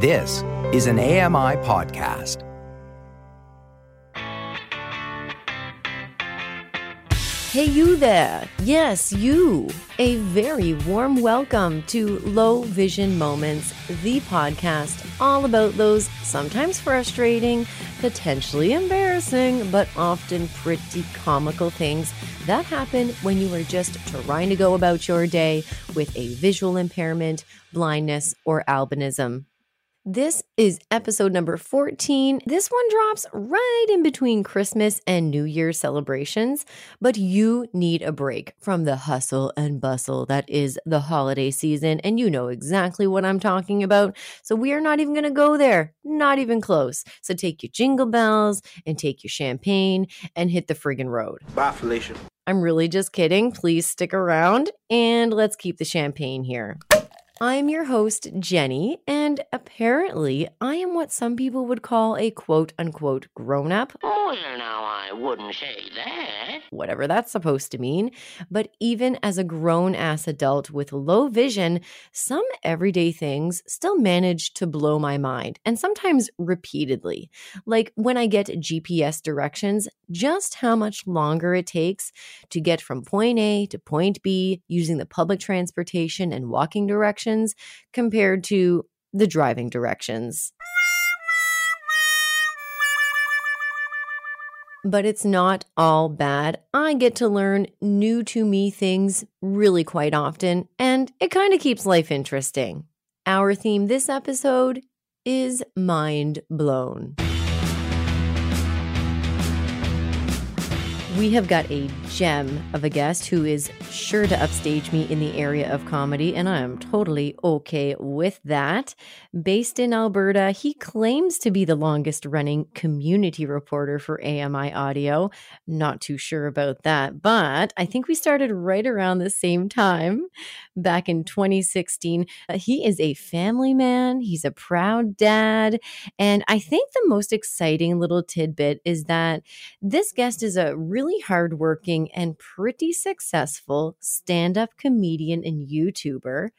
This is an AMI podcast. Hey, you there. Yes, you. A very warm welcome to Low Vision Moments, the podcast all about those sometimes frustrating, potentially embarrassing, but often pretty comical things that happen when you are just trying to go about your day with a visual impairment, blindness, or albinism. This is episode number 14. This one drops right in between Christmas and New Year celebrations, but you need a break from the hustle and bustle that is the holiday season, and you know exactly what I'm talking about. So we are not even going to go there, not even close. So take your jingle bells and take your champagne and hit the friggin' road. Bye, Felicia. I'm really just kidding. Please stick around and let's keep the champagne here. I'm your host, Jenny, and apparently I am what some people would call a quote unquote grown up. Oh, well, now I wouldn't say that. Whatever that's supposed to mean. But even as a grown ass adult with low vision, some everyday things still manage to blow my mind, and sometimes repeatedly. Like when I get GPS directions, just how much longer it takes to get from point A to point B using the public transportation and walking directions compared to the driving directions. But it's not all bad. I get to learn new to me things really quite often, and it kind of keeps life interesting. Our theme this episode is mind blown. We have got a gem of a guest who is sure to upstage me in the area of comedy, and I am totally okay with that. Based in Alberta, he claims to be the longest running community reporter for AMI Audio. Not too sure about that, but I think we started right around the same time back in 2016. Uh, he is a family man, he's a proud dad, and I think the most exciting little tidbit is that this guest is a really hardworking and pretty successful stand up comedian and YouTuber.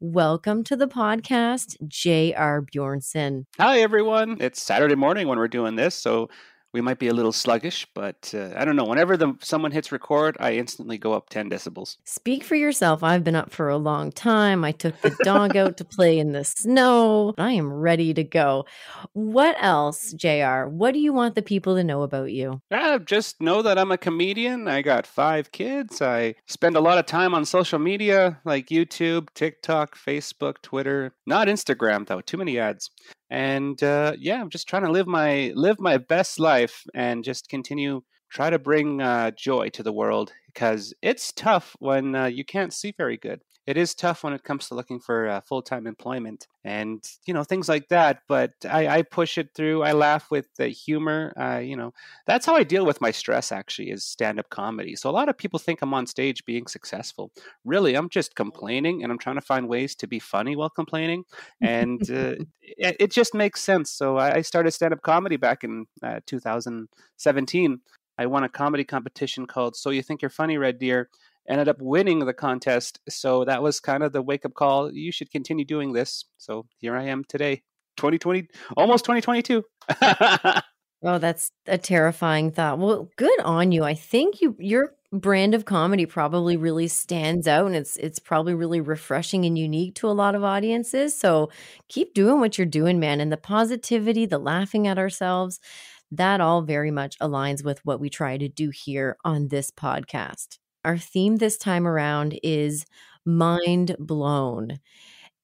Welcome to the podcast, J.R. Bjornson. Hi, everyone. It's Saturday morning when we're doing this, so we might be a little sluggish, but uh, I don't know. Whenever the, someone hits record, I instantly go up 10 decibels. Speak for yourself. I've been up for a long time. I took the dog out to play in the snow. I am ready to go. What else, JR? What do you want the people to know about you? Uh, just know that I'm a comedian. I got five kids. I spend a lot of time on social media like YouTube, TikTok, Facebook, Twitter. Not Instagram, though. Too many ads and uh, yeah i'm just trying to live my live my best life and just continue try to bring uh, joy to the world because it's tough when uh, you can't see very good it is tough when it comes to looking for uh, full-time employment and you know things like that but i, I push it through i laugh with the humor uh, you know that's how i deal with my stress actually is stand-up comedy so a lot of people think i'm on stage being successful. Really i'm just complaining and i'm trying to find ways to be funny while complaining and uh, it, it, just makes sense so i started stand-up comedy back in uh, 2017 i won a comedy competition called so you think you're funny red deer ended up winning the contest. So that was kind of the wake up call. You should continue doing this. So here I am today, 2020, almost 2022. oh, that's a terrifying thought. Well, good on you. I think you your brand of comedy probably really stands out and it's it's probably really refreshing and unique to a lot of audiences. So keep doing what you're doing, man. And the positivity, the laughing at ourselves, that all very much aligns with what we try to do here on this podcast. Our theme this time around is mind blown.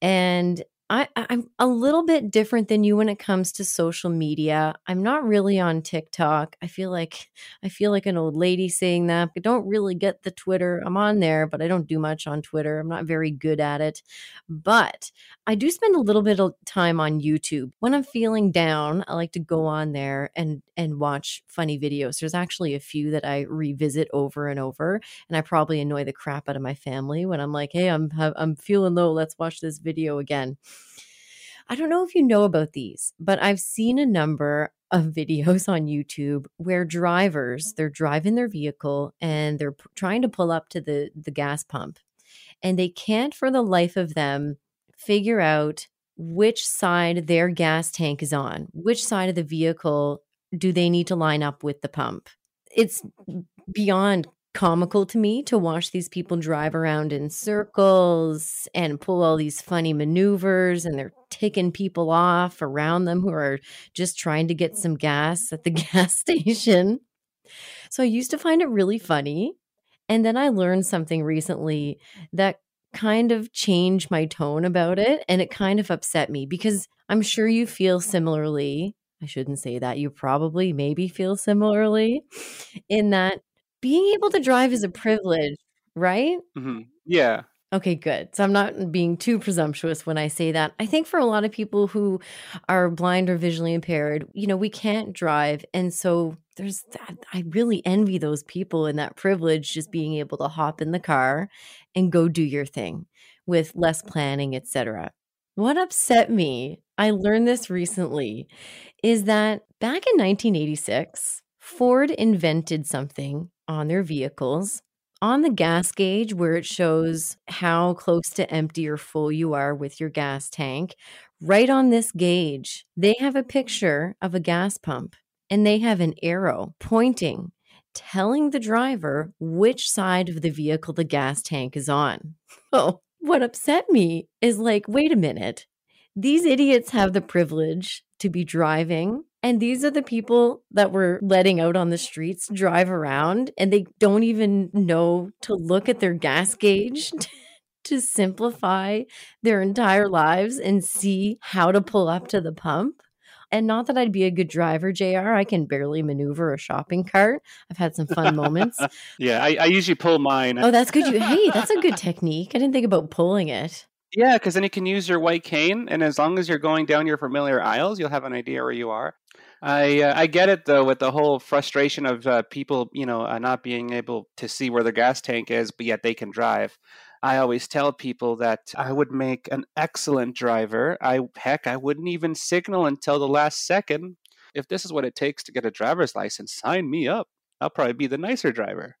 And I, I'm a little bit different than you when it comes to social media. I'm not really on TikTok. I feel like I feel like an old lady saying that. I don't really get the Twitter. I'm on there, but I don't do much on Twitter. I'm not very good at it. But I do spend a little bit of time on YouTube. When I'm feeling down, I like to go on there and and watch funny videos. There's actually a few that I revisit over and over, and I probably annoy the crap out of my family when I'm like, "Hey, I'm I'm feeling low. Let's watch this video again." I don't know if you know about these, but I've seen a number of videos on YouTube where drivers, they're driving their vehicle and they're p- trying to pull up to the the gas pump and they can't for the life of them figure out which side their gas tank is on, which side of the vehicle do they need to line up with the pump. It's beyond comical to me to watch these people drive around in circles and pull all these funny maneuvers and they're ticking people off around them who are just trying to get some gas at the gas station. So I used to find it really funny. And then I learned something recently that kind of changed my tone about it and it kind of upset me because I'm sure you feel similarly. I shouldn't say that. You probably maybe feel similarly in that being able to drive is a privilege, right? hmm Yeah. Okay, good. So I'm not being too presumptuous when I say that. I think for a lot of people who are blind or visually impaired, you know, we can't drive. And so there's that. I really envy those people in that privilege, just being able to hop in the car and go do your thing with less planning, etc. What upset me, I learned this recently, is that back in 1986, Ford invented something on their vehicles on the gas gauge where it shows how close to empty or full you are with your gas tank. Right on this gauge, they have a picture of a gas pump and they have an arrow pointing, telling the driver which side of the vehicle the gas tank is on. Oh, what upset me is like, wait a minute. These idiots have the privilege to be driving and these are the people that we're letting out on the streets drive around and they don't even know to look at their gas gauge to simplify their entire lives and see how to pull up to the pump. And not that I'd be a good driver, JR. I can barely maneuver a shopping cart. I've had some fun moments. yeah, I, I usually pull mine. Oh, that's good. You, hey, that's a good technique. I didn't think about pulling it. Yeah, because then you can use your white cane, and as long as you're going down your familiar aisles, you'll have an idea where you are. I uh, I get it though with the whole frustration of uh, people, you know, uh, not being able to see where their gas tank is, but yet they can drive. I always tell people that I would make an excellent driver. I heck, I wouldn't even signal until the last second. If this is what it takes to get a driver's license, sign me up. I'll probably be the nicer driver.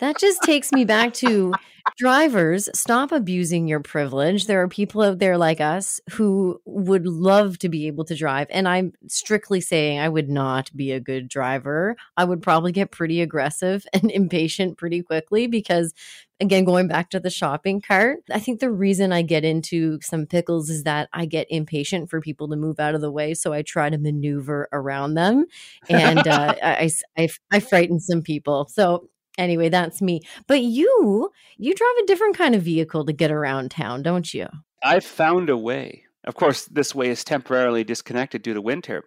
That just takes me back to drivers, stop abusing your privilege. There are people out there like us who would love to be able to drive. And I'm strictly saying I would not be a good driver. I would probably get pretty aggressive and impatient pretty quickly because, again, going back to the shopping cart, I think the reason I get into some pickles is that I get impatient for people to move out of the way. So I try to maneuver around them and uh, I, I, I frighten some people. So Anyway, that's me. But you, you drive a different kind of vehicle to get around town, don't you? I found a way. Of course, this way is temporarily disconnected due to winter,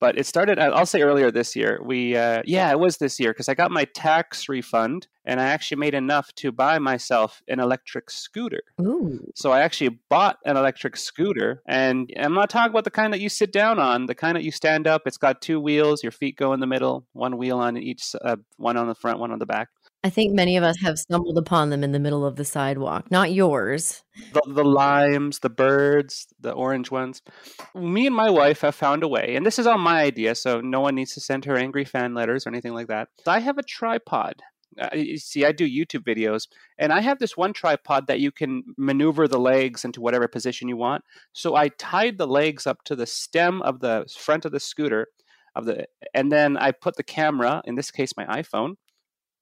but it started. I'll say earlier this year. We, uh, yeah, it was this year because I got my tax refund and I actually made enough to buy myself an electric scooter. Ooh. So I actually bought an electric scooter, and I'm not talking about the kind that you sit down on. The kind that you stand up. It's got two wheels. Your feet go in the middle. One wheel on each. Uh, one on the front. One on the back. I think many of us have stumbled upon them in the middle of the sidewalk. Not yours. The, the, limes, the birds, the orange ones. Me and my wife have found a way, and this is all my idea, so no one needs to send her angry fan letters or anything like that. I have a tripod. Uh, you see, I do YouTube videos, and I have this one tripod that you can maneuver the legs into whatever position you want. So I tied the legs up to the stem of the front of the scooter, of the, and then I put the camera, in this case my iPhone,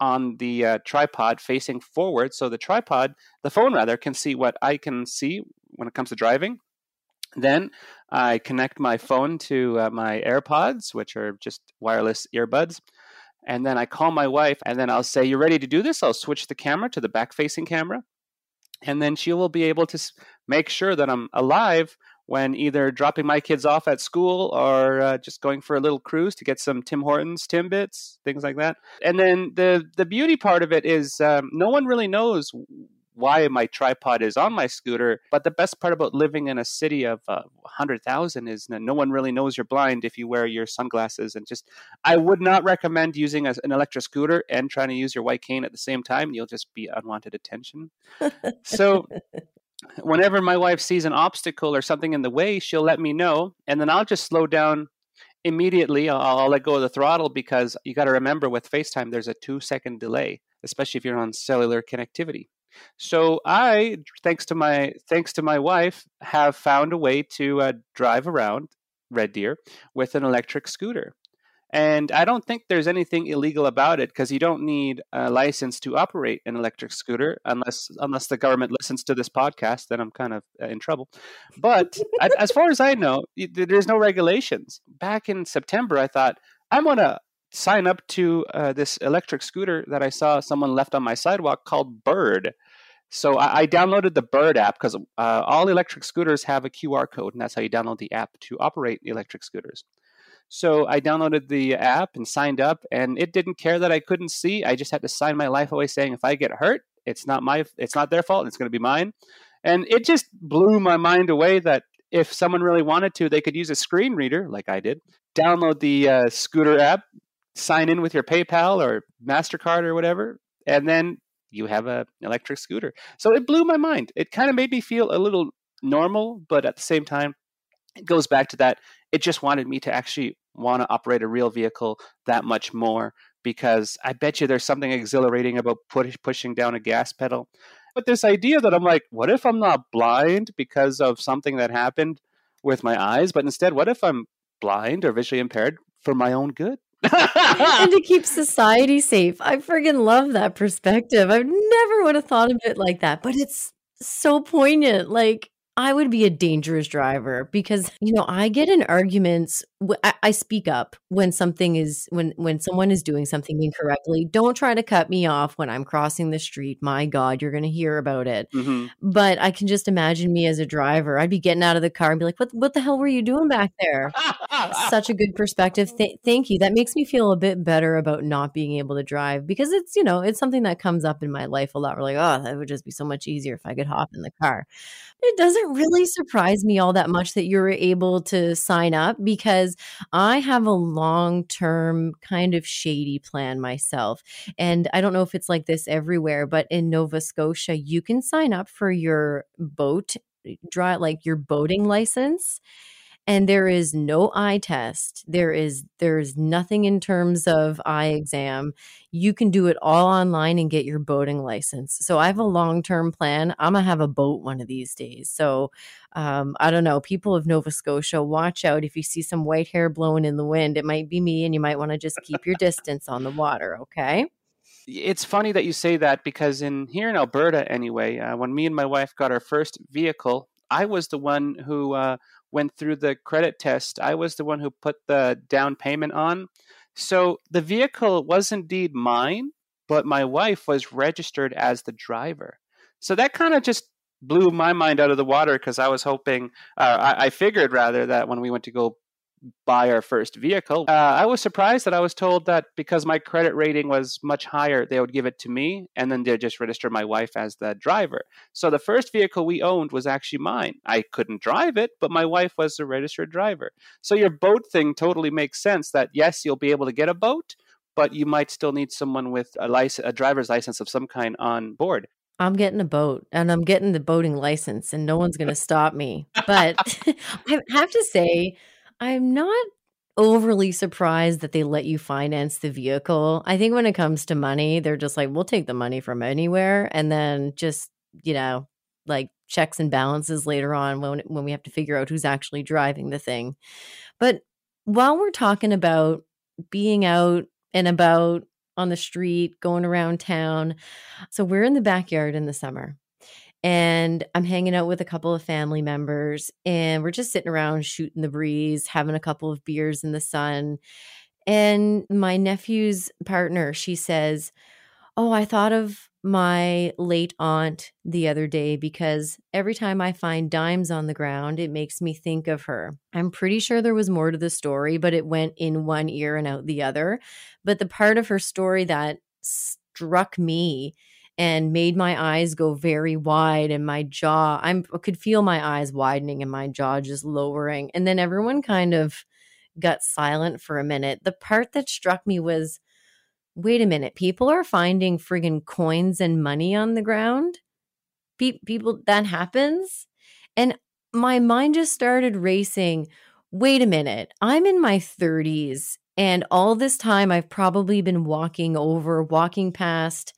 on the uh, tripod facing forward so the tripod the phone rather can see what i can see when it comes to driving. Then i connect my phone to uh, my airpods which are just wireless earbuds and then i call my wife and then i'll say You're ready to do this? I'll switch the camera to the back facing camera and then she will be able to make sure that i'm alive when either dropping my kids off at school or uh, just going for a little cruise to get some Tim Hortons Timbits, things like that. And then the the beauty part of it is um, no one really knows why my tripod is on my scooter. But the best part about living in a city of uh, 100,000 is that no one really knows you're blind if you wear your sunglasses. And just, I would not recommend using a, an electric scooter and trying to use your white cane at the same time. You'll just be unwanted attention. so whenever my wife sees an obstacle or something in the way, she'll let me know, and then I'll just slow down immediately. I'll, I'll let go of the throttle because you got to remember with FaceTime, there's a two second delay, especially if you're on cellular connectivity. So I, thanks to my thanks to my wife, have found a way to uh, drive around Red Deer with an electric scooter. And I don't think there's anything illegal about it because you don't need a license to operate an electric scooter unless unless the government listens to this podcast. Then I'm kind of uh, in trouble. But as far as I know, there's no regulations. Back in September, I thought I'm gonna sign up to uh, this electric scooter that I saw someone left on my sidewalk called Bird. So I, I downloaded the Bird app because uh, all electric scooters have a QR code, and that's how you download the app to operate electric scooters. So I downloaded the app and signed up, and it didn't care that I couldn't see. I just had to sign my life away, saying if I get hurt, it's not my, it's not their fault. It's going to be mine. And it just blew my mind away that if someone really wanted to, they could use a screen reader like I did, download the uh, scooter app, sign in with your PayPal or Mastercard or whatever, and then you have an electric scooter. So it blew my mind. It kind of made me feel a little normal, but at the same time, it goes back to that it just wanted me to actually want to operate a real vehicle that much more because I bet you there's something exhilarating about push, pushing down a gas pedal. But this idea that I'm like, what if I'm not blind because of something that happened with my eyes, but instead, what if I'm blind or visually impaired for my own good? and to keep society safe. I friggin' love that perspective. I've never would have thought of it like that, but it's so poignant. Like, I would be a dangerous driver because you know I get in arguments. I, speak up when something is when when someone is doing something incorrectly. Don't try to cut me off when I'm crossing the street. My God, you're going to hear about it. Mm-hmm. But I can just imagine me as a driver. I'd be getting out of the car and be like, "What what the hell were you doing back there?" Such a good perspective. Th- thank you. That makes me feel a bit better about not being able to drive because it's you know it's something that comes up in my life a lot. We're like, oh, that would just be so much easier if I could hop in the car. It doesn't really surprise me all that much that you're able to sign up because I have a long term kind of shady plan myself. And I don't know if it's like this everywhere, but in Nova Scotia, you can sign up for your boat, eh, draw like your boating license and there is no eye test. There is there's nothing in terms of eye exam. You can do it all online and get your boating license. So i have a long-term plan. I'm gonna have a boat one of these days. So um, i don't know. People of nova scotia watch out. If you see some white hair blowing in the wind it might be me and you might want to just keep your distance on the water okay? It's funny that you say that because in here in alberta anyway uh, when me and my wife got our first vehicle i was the one who uh, went through the credit test. I was the one who put the down payment on. So the vehicle was indeed mine, but my wife was registered as the driver. So that kind of just blew my mind out of the water because I was hoping, uh, I, I, figured rather that when we went to go buy our first vehicle. Uh, I was surprised that I was told that because my credit rating was much higher, they would give it to me and then they'd just register my wife as the driver. So the first vehicle we owned was actually mine. I couldn't drive it, but my wife was the registered driver. So your boat thing totally makes sense that yes, you'll be able to get a boat, but you might still need someone with a, license, a driver's license of some kind on board. I'm getting a boat and I'm getting the boating license, and no one's going to stop me. But I have to say, I'm not overly surprised that they let you finance the vehicle. I think when it comes to money, they're just like, we'll take the money from anywhere and then just, you know, like checks and balances later on when when we have to figure out who's actually driving the thing. But while we're talking about being out and about on the street, going around town, so we're in the backyard in the summer and I'm hanging out with a couple of family members and we're just sitting around shooting the breeze, having a couple of beers in the sun. And my nephew's partner, she says, Oh, I thought of my late aunt the other day because every time I find dimes on the ground, it makes me think of her. I'm pretty sure there was more to the story, but it went in one ear and out the other. But the part of her story that struck me and made my eyes go very wide and my jaw i could feel my eyes widening and my jaw just lowering. And then everyone kind of got silent for a minute. The part that struck me was wait a minute people are finding friggin coins and money on the ground? Pe- people that happens? And my mind just started racing. Wait a minute i'm in my 30s and all this time i've probably been walking over walking past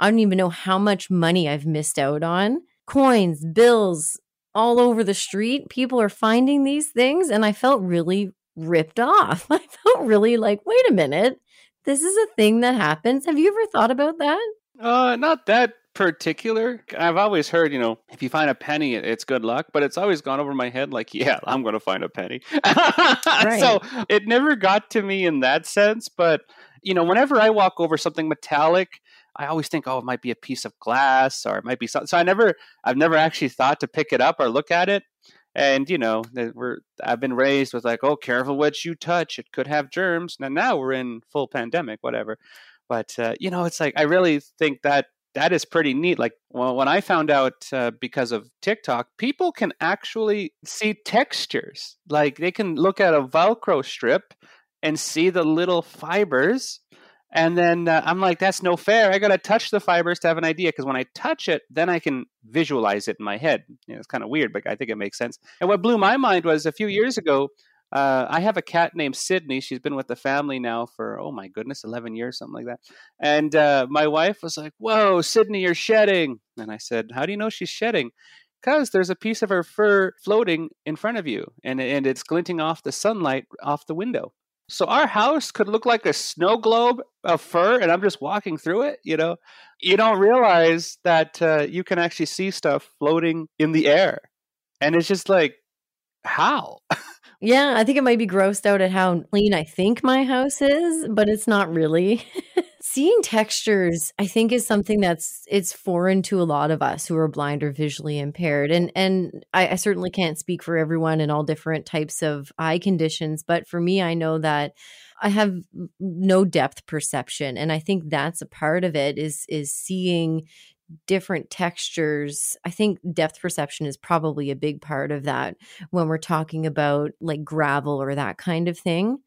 I don't even know how much money I've missed out on. Coins, bills, all over the street. People are finding these things. And I felt really ripped off. I felt really like, wait a minute, this is a thing that happens. Have you ever thought about that? Uh, not that particular. I've always heard, you know, if you find a penny, it's good luck, but it's always gone over my head like, yeah, I'm going to find a penny. right. So it never got to me in that sense. But, you know, whenever I walk over something metallic, I always think, oh, it might be a piece of glass or it might be something. So I never, I've never actually thought to pick it up or look at it. And you know, we're I've been raised with like, oh, careful what you touch; it could have germs. Now, now we're in full pandemic, whatever. But uh, you know, it's like I really think that that is pretty neat. Like, well, when I found out uh, because of TikTok, people can actually see textures. Like, they can look at a Velcro strip and see the little fibers. And then uh, I'm like, that's no fair. I got to touch the fibers to have an idea because when I touch it, then I can visualize it in my head. You know, it's kind of weird, but I think it makes sense. And what blew my mind was a few years ago, uh, I have a cat named Sydney. She's been with the family now for oh my goodness, eleven years, something like that. And uh, my wife was like, "Whoa, Sydney, you're shedding." And I said, "How do you know she's shedding?" Because there's a piece of her fur floating in front of you, and and it's glinting off the sunlight off the window. So our house could look like a snow globe of fur, and I'm just walking through it. You know, you don't realize that uh, you can actually see stuff floating in the air, and it's just like, how? Yeah, I think it might be grossed out at how clean I think my house is, but it's not really. Seeing textures, I think, is something that's it's foreign to a lot of us who are blind or visually impaired. And and I, I certainly can't speak for everyone in all different types of eye conditions, but for me, I know that I have no depth perception and I think that's a part of it is is seeing different textures. I think depth perception is probably a big part of that when we're talking about like gravel or that kind of thing.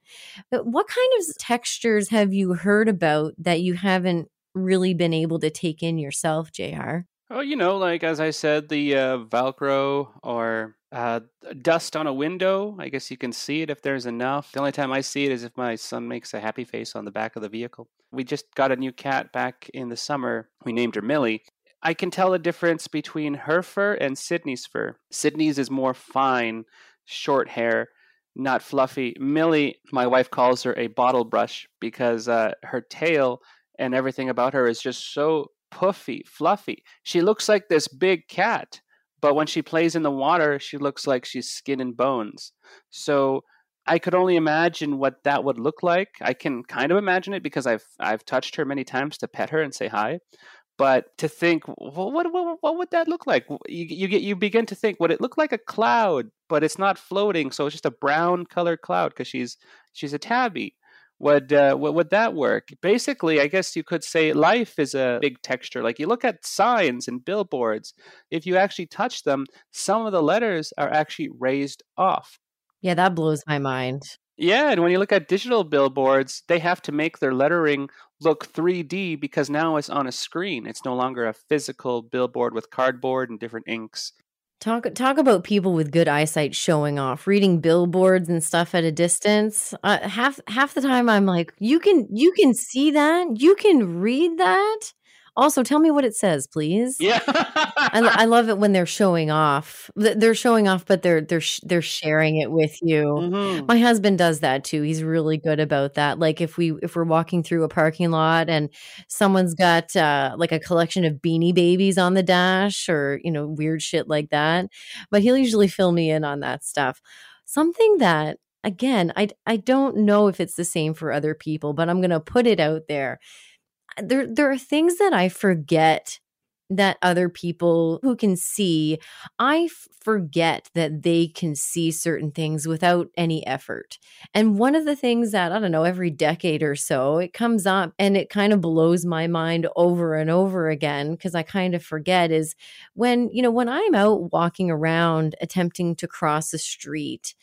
But what kind of textures have you heard about that you haven't really been able to take in yourself, JR? Oh, you know, like as I said, the uh, Velcro or uh, dust on a window. I guess you can see it if there's enough. The only time I see it is if my son makes a happy face on the back of the vehicle. We just got a new cat back in the summer. We named her Millie. I can tell the difference between her fur and Sydney's fur. Sydney's is more fine, short hair, not fluffy. Millie, my wife calls her a bottle brush because uh, her tail and everything about her is just so puffy, fluffy. She looks like this big cat, but when she plays in the water, she looks like she's skin and bones. So I could only imagine what that would look like. I can kind of imagine it because I've I've touched her many times to pet her and say hi. But to think, well, what, what what would that look like? You you get you begin to think, would it look like a cloud, but it's not floating, so it's just a brown colored cloud because she's she's a tabby. Would uh, would that work? Basically, I guess you could say life is a big texture. Like you look at signs and billboards, if you actually touch them, some of the letters are actually raised off. Yeah, that blows my mind. Yeah, and when you look at digital billboards, they have to make their lettering look 3D because now it's on a screen. It's no longer a physical billboard with cardboard and different inks. Talk talk about people with good eyesight showing off, reading billboards and stuff at a distance. Uh, half half the time, I'm like, you can you can see that, you can read that. Also, tell me what it says, please. Yeah, I, I, love it when they're showing off. They're showing off, but they're they're they're sharing it with you. Mm-hmm. My husband does that too. He's really good about that. Like if we if we're walking through a parking lot and someone's got uh, like a collection of Beanie Babies on the dash or you know weird shit like that, but he'll usually fill me in on that stuff. Something that again, I I don't know if it's the same for other people, but I'm going to put it out there there there are things that I forget that other people who can see i forget that they can see certain things without any effort. And one of the things that i don't know every decade or so it comes up and it kind of blows my mind over and over again because i kind of forget is when you know when i'm out walking around attempting to cross a street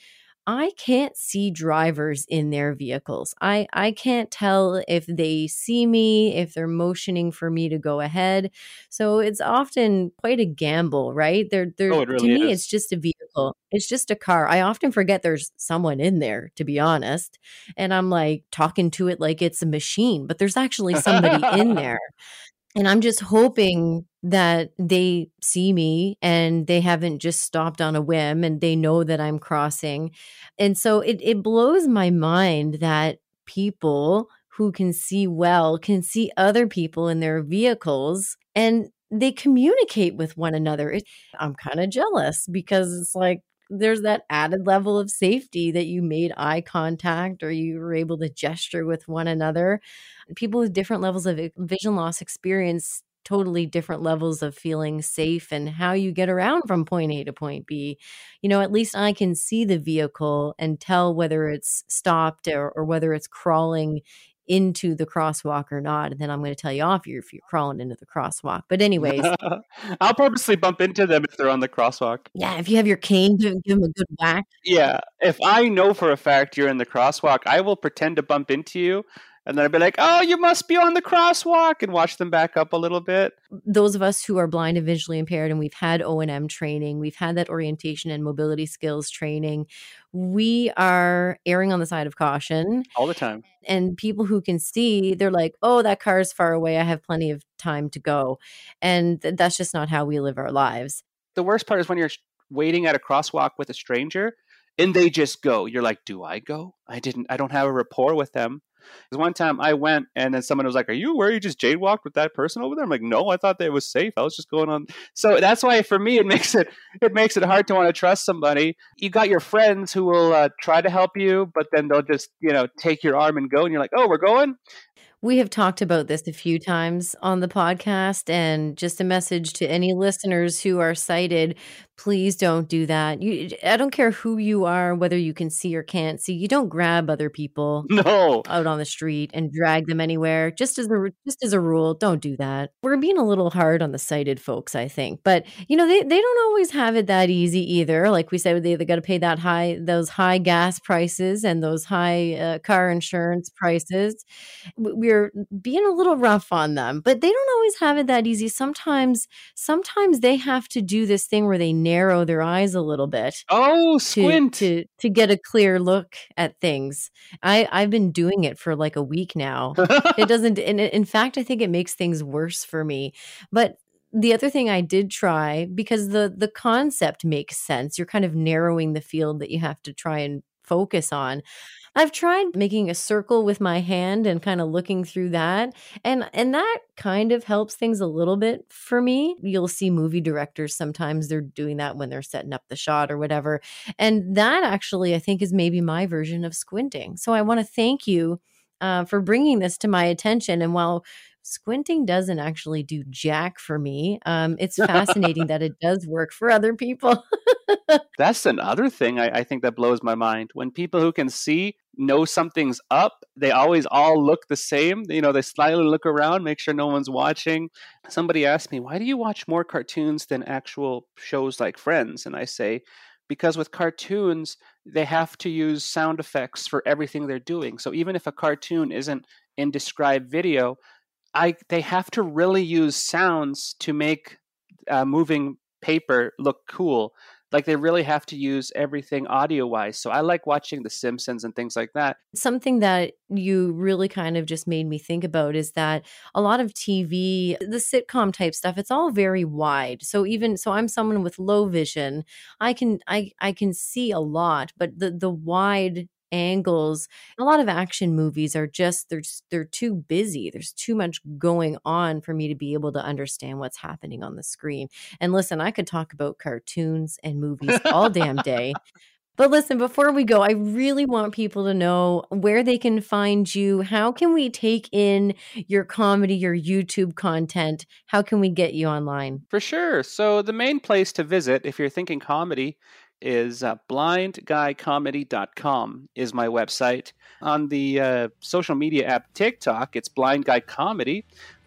I can't see drivers in their vehicles. I I can't tell if they see me, if they're motioning for me to go ahead. So it's often quite a gamble, right? They're, they're oh, really to me, is. it's just a vehicle. It's just a car. I often forget there's someone in there, to be honest, and I'm like talking to it like it's a machine, but there's actually somebody in there. And I'm just hoping that they see me and they haven't just stopped on a whim and they know that I'm crossing. And so it, it blows my mind that people who can see well can see other people in their vehicles and they communicate with one another. It, I'm kind of jealous because it's like there's that added level of safety that you made eye contact or you were able to gesture with one another. People with different levels of vision loss experience totally different levels of feeling safe and how you get around from point A to point B. You know, at least I can see the vehicle and tell whether it's stopped or, or whether it's crawling into the crosswalk or not. And then I'm going to tell you off if you're crawling into the crosswalk. But anyways, I'll purposely bump into them if they're on the crosswalk. Yeah, if you have your cane, give, give them a good whack. Yeah, if I know for a fact you're in the crosswalk, I will pretend to bump into you and then I'd be like, "Oh, you must be on the crosswalk," and watch them back up a little bit. Those of us who are blind and visually impaired, and we've had O and M training, we've had that orientation and mobility skills training. We are erring on the side of caution all the time. And people who can see, they're like, "Oh, that car is far away. I have plenty of time to go," and th- that's just not how we live our lives. The worst part is when you're waiting at a crosswalk with a stranger and they just go. You're like, do I go? I didn't. I don't have a rapport with them. Because one time I went and then someone was like, Are you where you just jade walked with that person over there? I'm like, No, I thought that it was safe. I was just going on. So that's why for me it makes it it makes it hard to want to trust somebody. You got your friends who will uh, try to help you, but then they'll just, you know, take your arm and go and you're like, Oh, we're going? We have talked about this a few times on the podcast, and just a message to any listeners who are sighted please don't do that. You, I don't care who you are, whether you can see or can't see. You don't grab other people no out on the street and drag them anywhere. Just as a just as a rule, don't do that. We're being a little hard on the sighted folks, I think, but you know they they don't always have it that easy either. Like we said, they they got to pay that high those high gas prices and those high uh, car insurance prices. We're being a little rough on them, but they don't always have it that easy. Sometimes sometimes they have to do this thing where they narrow their eyes a little bit. Oh, squint to to, to get a clear look at things. I I've been doing it for like a week now. it doesn't and in fact I think it makes things worse for me. But the other thing I did try because the the concept makes sense. You're kind of narrowing the field that you have to try and focus on. I've tried making a circle with my hand and kind of looking through that. And and that kind of helps things a little bit for me. You'll see movie directors sometimes they're doing that when they're setting up the shot or whatever. And that actually I think is maybe my version of squinting. So I want to thank you uh, for bringing this to my attention. And while squinting doesn't actually do jack for me. Um, it's fascinating that it does work for other people. That's another thing I, I, think that blows my mind. When people who can see know something's up, they always all look the same. You know, they slightly look around, make sure no one's watching. Somebody asked me, why do you watch more cartoons than actual shows like Friends? And I say, because with cartoons, they have to use sound effects for everything they're doing. So even if a cartoon isn't in described video, I they have to really use sounds to make uh, moving paper look cool. Like they really have to use everything audio wise. So I like watching The Simpsons and things like that. Something that you really kind of just made me think about is that a lot of TV, the sitcom type stuff, it's all very wide. So even so I'm someone with low vision. I can I I can see a lot, but the the wide angles. A lot of action movies are just they're just, they're too busy. There's too much going on for me to be able to understand what's happening on the screen. And listen, I could talk about cartoons and movies all damn day. But listen, before we go, I really want people to know where they can find you. How can we take in your comedy, your YouTube content? How can we get you online? For sure. So, the main place to visit if you're thinking comedy is uh, blindguycomedy.com is my website. On the uh, social media app TikTok, it's Blind Guy Comedy.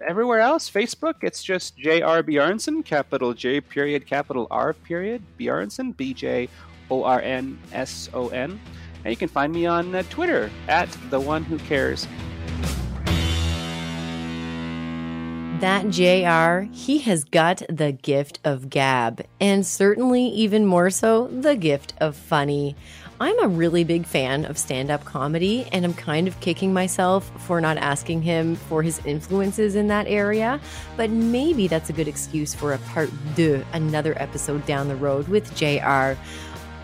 Everywhere else, Facebook, it's just J.R. Bjornson, capital J period, capital R period, Bjornson, B J O R N S O N. And you can find me on uh, Twitter at The One Who Cares. That JR, he has got the gift of gab, and certainly even more so, the gift of funny. I'm a really big fan of stand up comedy, and I'm kind of kicking myself for not asking him for his influences in that area. But maybe that's a good excuse for a part deux, another episode down the road with JR.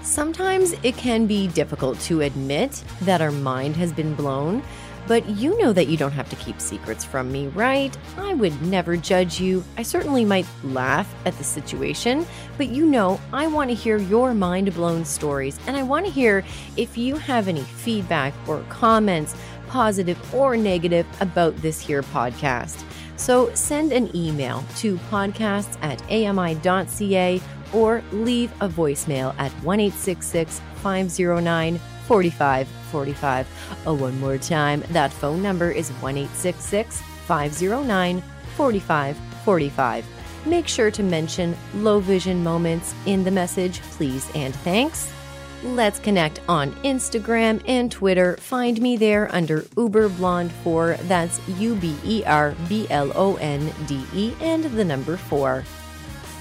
Sometimes it can be difficult to admit that our mind has been blown. But you know that you don't have to keep secrets from me, right? I would never judge you. I certainly might laugh at the situation, but you know I want to hear your mind blown stories, and I want to hear if you have any feedback or comments, positive or negative, about this here podcast. So send an email to podcasts at ami.ca or leave a voicemail at 1 509 4545. Oh, one more time, that phone number is 1 509 4545. Make sure to mention low vision moments in the message, please and thanks. Let's connect on Instagram and Twitter. Find me there under Uber Blonde 4. That's U B E R B L O N D E and the number 4.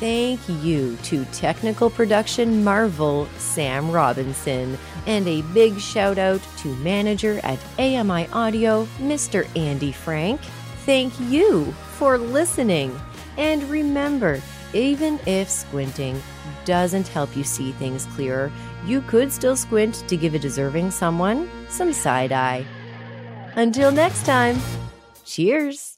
Thank you to technical production marvel Sam Robinson. And a big shout out to manager at AMI Audio, Mr. Andy Frank. Thank you for listening. And remember, even if squinting doesn't help you see things clearer, you could still squint to give a deserving someone some side eye. Until next time, cheers.